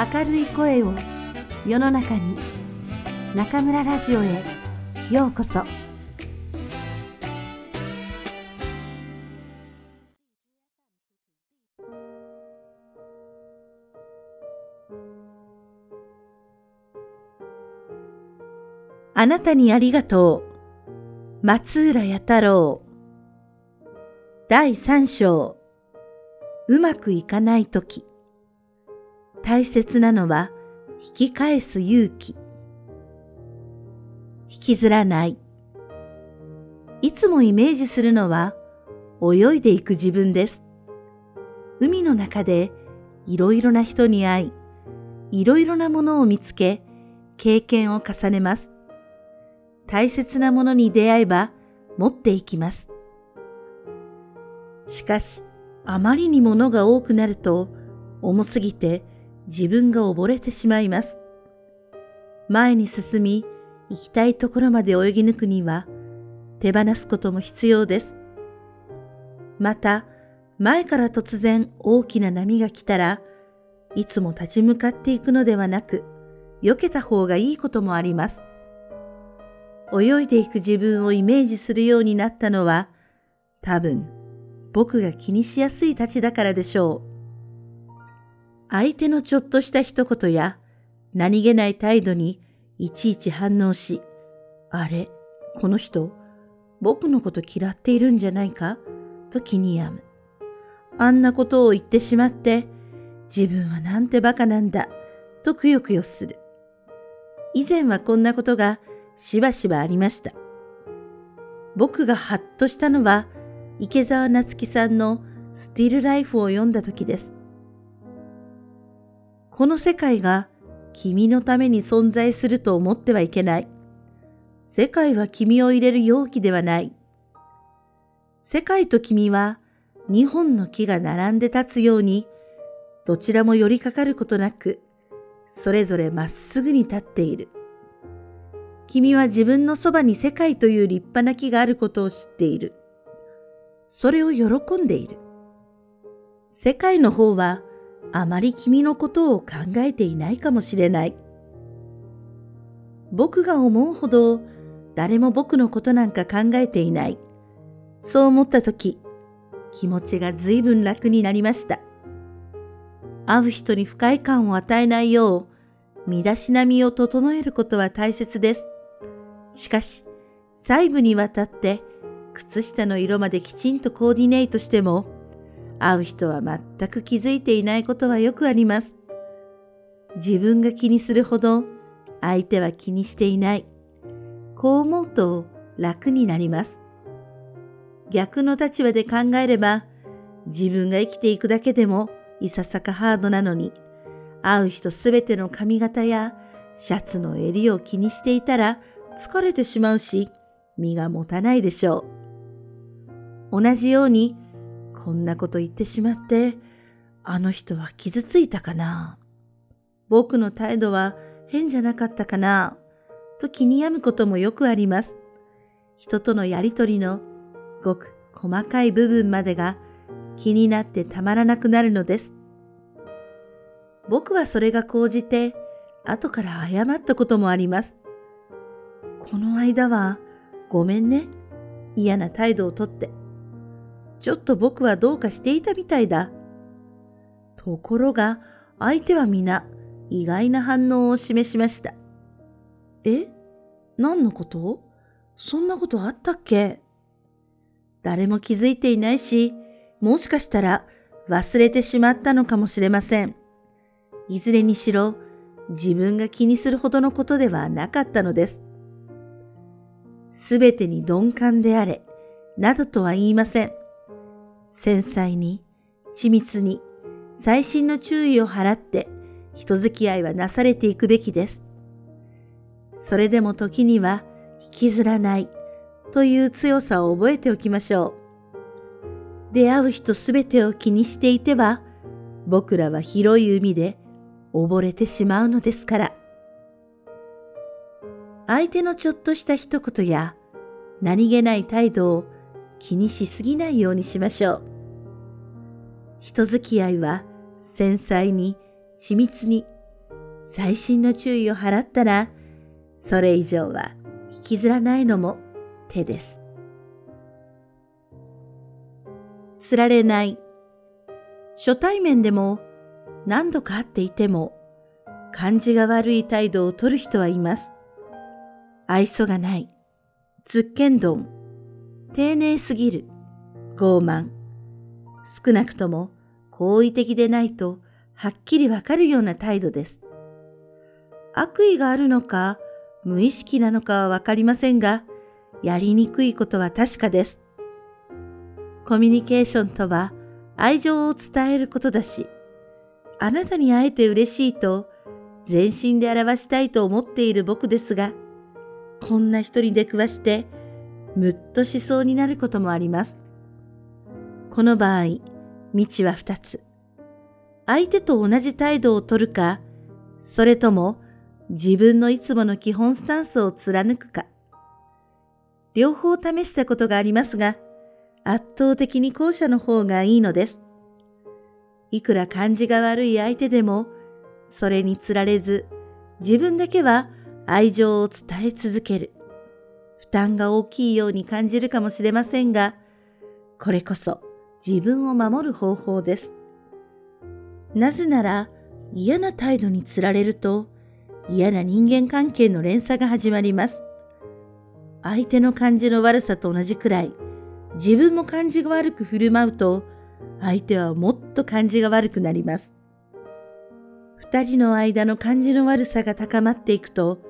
明るい声を世の中に中村ラジオへようこそ。あなたにありがとう。松浦弥太郎。第三章。うまくいかないとき大切なのは引き返す勇気。引きずらない。いつもイメージするのは泳いでいく自分です。海の中でいろいろな人に会い、いろいろなものを見つけ、経験を重ねます。大切なものに出会えば持っていきます。しかし、あまりにものが多くなると重すぎて自分が溺れてしまいます。前に進み、行きたいところまで泳ぎ抜くには、手放すことも必要です。また、前から突然大きな波が来たら、いつも立ち向かっていくのではなく、避けた方がいいこともあります。泳いでいく自分をイメージするようになったのは、多分、僕が気にしやすいたちだからでしょう。相手のちょっとした一言や何気ない態度にいちいち反応し、あれ、この人、僕のこと嫌っているんじゃないか？と気に病む。あんなことを言ってしまって、自分はなんて馬鹿なんだ、とくよくよする。以前はこんなことがしばしばありました。僕がハッとしたのは、池澤夏樹さんのスティルライフを読んだ時です。この世界が君のために存在すると思ってはいけない。世界は君を入れる容器ではない。世界と君は二本の木が並んで立つように、どちらも寄りかかることなく、それぞれまっすぐに立っている。君は自分のそばに世界という立派な木があることを知っている。それを喜んでいる。世界の方はあまり君のことを考えていないかもしれない。僕が思うほど誰も僕のことなんか考えていない。そう思ったとき、気持ちが随分楽になりました。会う人に不快感を与えないよう、身だしなみを整えることは大切です。しかし、細部にわたって靴下の色まできちんとコーディネートしても、会う人は全く気づいていないことはよくあります。自分が気にするほど相手は気にしていない。こう思うと楽になります。逆の立場で考えれば自分が生きていくだけでもいささかハードなのに会う人すべての髪型やシャツの襟を気にしていたら疲れてしまうし身が持たないでしょう。同じようにこんなこと言ってしまって、あの人は傷ついたかな僕の態度は変じゃなかったかなと気に病むこともよくあります。人とのやりとりのごく細かい部分までが気になってたまらなくなるのです。僕はそれが高じて後から謝ったこともあります。この間はごめんね。嫌な態度をとって。ちょっと僕はどうかしていたみたいだ。ところが、相手は皆意外な反応を示しました。え？何のこと？そんなことあったっけ？誰も気づいていないし、もしかしたら忘れてしまったのかもしれません。いずれにしろ、自分が気にするほどのことではなかったのです。すべてに鈍感であれ、などとは言いません。繊細に、緻密に、細心の注意を払って人付き合いはなされていくべきです。それでも時には引きずらないという強さを覚えておきましょう。出会う人すべてを気にしていては、僕らは広い海で溺れてしまうのですから。相手のちょっとした一言や何気ない態度を気にしすぎないようにしましょう。人付き合いは繊細に、緻密に、細心の注意を払ったら、それ以上は引きずらないのも手です。つられない。初対面でも何度か会っていても感じが悪い態度を取る人はいます。愛想がない。つっけんどん。丁寧すぎる。傲慢。少なくとも好意的でないとはっきりわかるような態度です。悪意があるのか無意識なのかはわかりませんが、やりにくいことは確かです。コミュニケーションとは愛情を伝えることだし、あなたに会えて嬉しいと全身で表したいと思っている僕ですが、こんな人に出くわして、むっとしそうになることもあります。この場合、道は二つ。相手と同じ態度をとるか、それとも自分のいつもの基本スタンスを貫くか。両方試したことがありますが、圧倒的に後者の方がいいのです。いくら感じが悪い相手でも、それにつられず、自分だけは愛情を伝え続ける。負担が大きいように感じるかもしれませんが、これこそ自分を守る方法です。なぜなら嫌な態度につられると嫌な人間関係の連鎖が始まります。相手の感じの悪さと同じくらい自分も感じが悪く振る舞うと相手はもっと感じが悪くなります。二人の間の感じの悪さが高まっていくと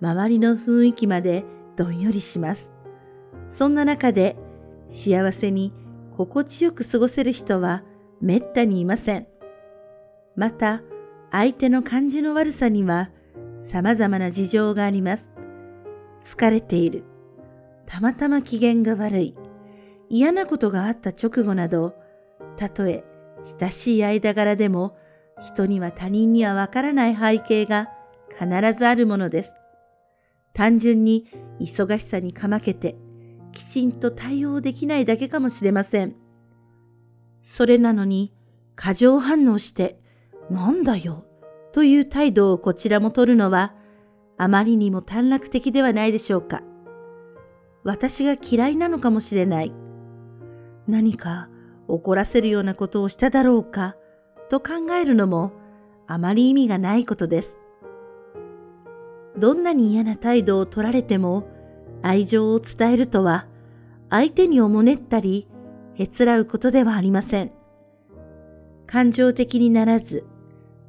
周りの雰囲気までどんよりします。そんな中で幸せに心地よく過ごせる人はめったにいません。また、相手の感じの悪さには様々な事情があります。疲れている。たまたま機嫌が悪い。嫌なことがあった直後など、たとえ親しい間柄でも人には他人にはわからない背景が必ずあるものです。単純に忙しさにかまけてきちんと対応できないだけかもしれません。それなのに過剰反応してなんだよという態度をこちらも取るのはあまりにも短絡的ではないでしょうか。私が嫌いなのかもしれない。何か怒らせるようなことをしただろうかと考えるのもあまり意味がないことです。どんなに嫌な態度を取られても愛情を伝えるとは相手におもねったりへつらうことではありません。感情的にならず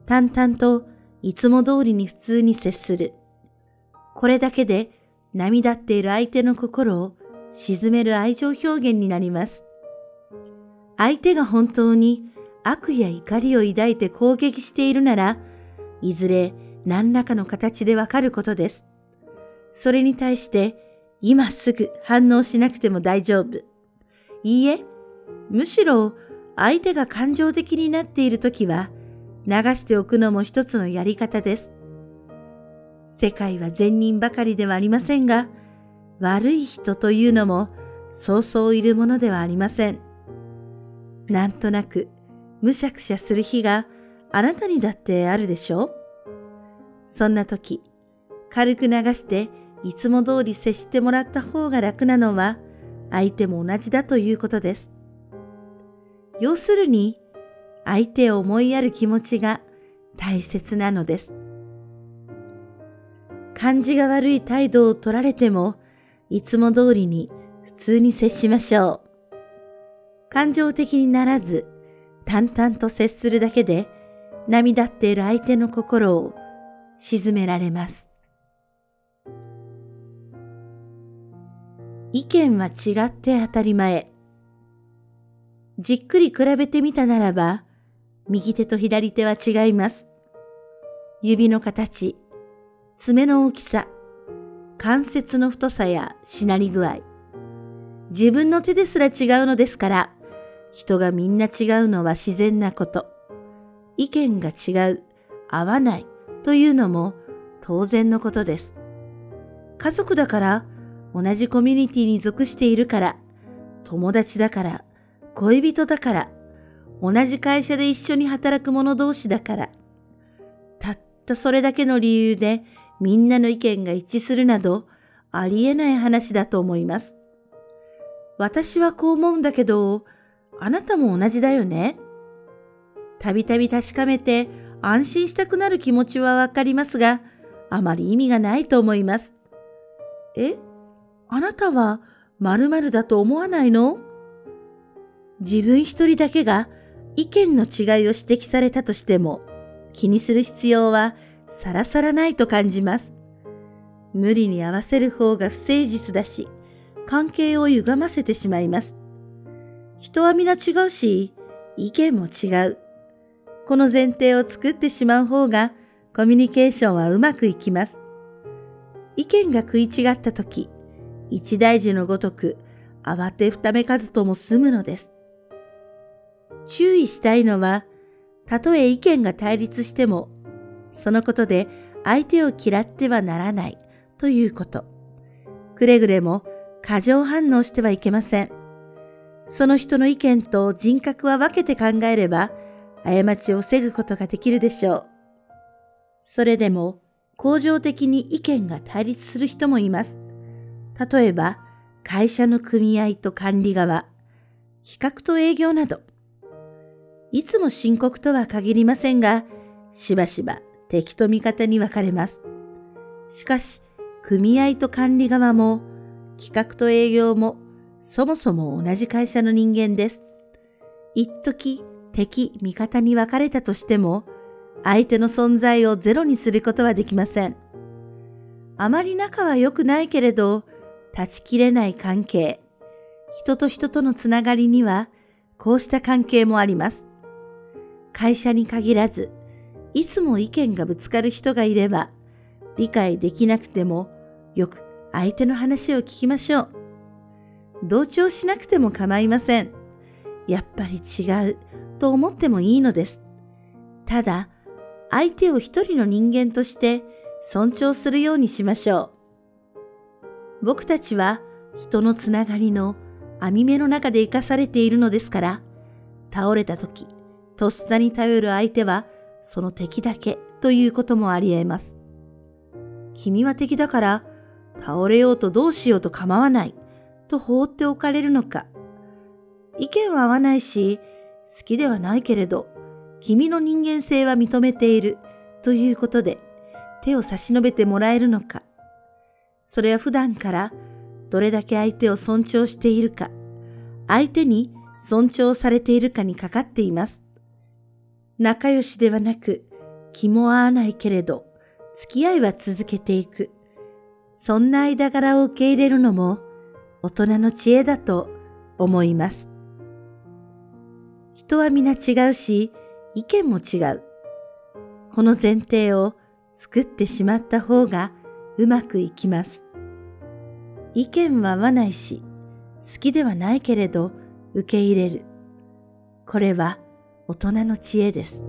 淡々といつも通りに普通に接する。これだけで涙っている相手の心を沈める愛情表現になります。相手が本当に悪や怒りを抱いて攻撃しているなら、いずれ何らかの形でわかることです。それに対して今すぐ反応しなくても大丈夫。いいえ、むしろ相手が感情的になっているときは流しておくのも一つのやり方です。世界は善人ばかりではありませんが、悪い人というのもそうそういるものではありません。なんとなくむしゃくしゃする日があなたにだってあるでしょうそんな時、軽く流していつも通り接してもらった方が楽なのは相手も同じだということです。要するに、相手を思いやる気持ちが大切なのです。感じが悪い態度を取られても、いつも通りに普通に接しましょう。感情的にならず、淡々と接するだけで、涙っている相手の心を沈められます。意見は違って当たり前。じっくり比べてみたならば、右手と左手は違います。指の形、爪の大きさ、関節の太さやしなり具合。自分の手ですら違うのですから、人がみんな違うのは自然なこと。意見が違う、合わないというのも当然のことです。家族だから、同じコミュニティに属しているから、友達だから、恋人だから、同じ会社で一緒に働く者同士だから、たったそれだけの理由でみんなの意見が一致するなどありえない話だと思います。私はこう思うんだけど、あなたも同じだよね。たびたび確かめて安心したくなる気持ちはわかりますが、あまり意味がないと思います。えあなたは〇〇だと思わないの？自分一人だけが意見の違いを指摘されたとしても気にする必要はさらさらないと感じます。無理に合わせる方が不誠実だし、関係を歪ませてしまいます。人は皆違うし、意見も違う。この前提を作ってしまう方がコミュニケーションはうまくいきます。意見が食い違ったとき、一大事のごとく慌てふためかずとも済むのです。注意したいのは、たとえ意見が対立しても、そのことで相手を嫌ってはならないということ。くれぐれも過剰反応してはいけません。その人の意見と人格は分けて考えれば、過ちを防ぐことができるでしょう。それでも、恒常的に意見が対立する人もいます。例えば、会社の組合と管理側、企画と営業など。いつも深刻とは限りませんが、しばしば敵と味方に分かれます。しかし、組合と管理側も、企画と営業も、そもそも同じ会社の人間です。一時敵、味方に分かれたとしても、相手の存在をゼロにすることはできません。あまり仲は良くないけれど、断ち切れない関係、人と人とのつながりには、こうした関係もあります。会社に限らず、いつも意見がぶつかる人がいれば、理解できなくても、よく相手の話を聞きましょう。同調しなくても構いません。やっぱり違うと思ってもいいのです。ただ、相手を一人の人間として尊重するようにしましょう。僕たちは人のつながりの網目の中で生かされているのですから、倒れた時、とっさに頼る相手はその敵だけということもあり得ます。君は敵だから倒れようとどうしようと構わないと放っておかれるのか。意見は合わないし、好きではないけれど、君の人間性は認めているということで手を差し伸べてもらえるのか。それは普段からどれだけ相手を尊重しているか、相手に尊重されているかにかかっています。仲良しではなく、気も合わないけれど、付き合いは続けていく。そんな間柄を受け入れるのも大人の知恵だと思います。人は皆違うし、意見も違う。この前提を作ってしまった方がうまくいきます。意見は合わないし、好きではないけれど受け入れる。これは大人の知恵です。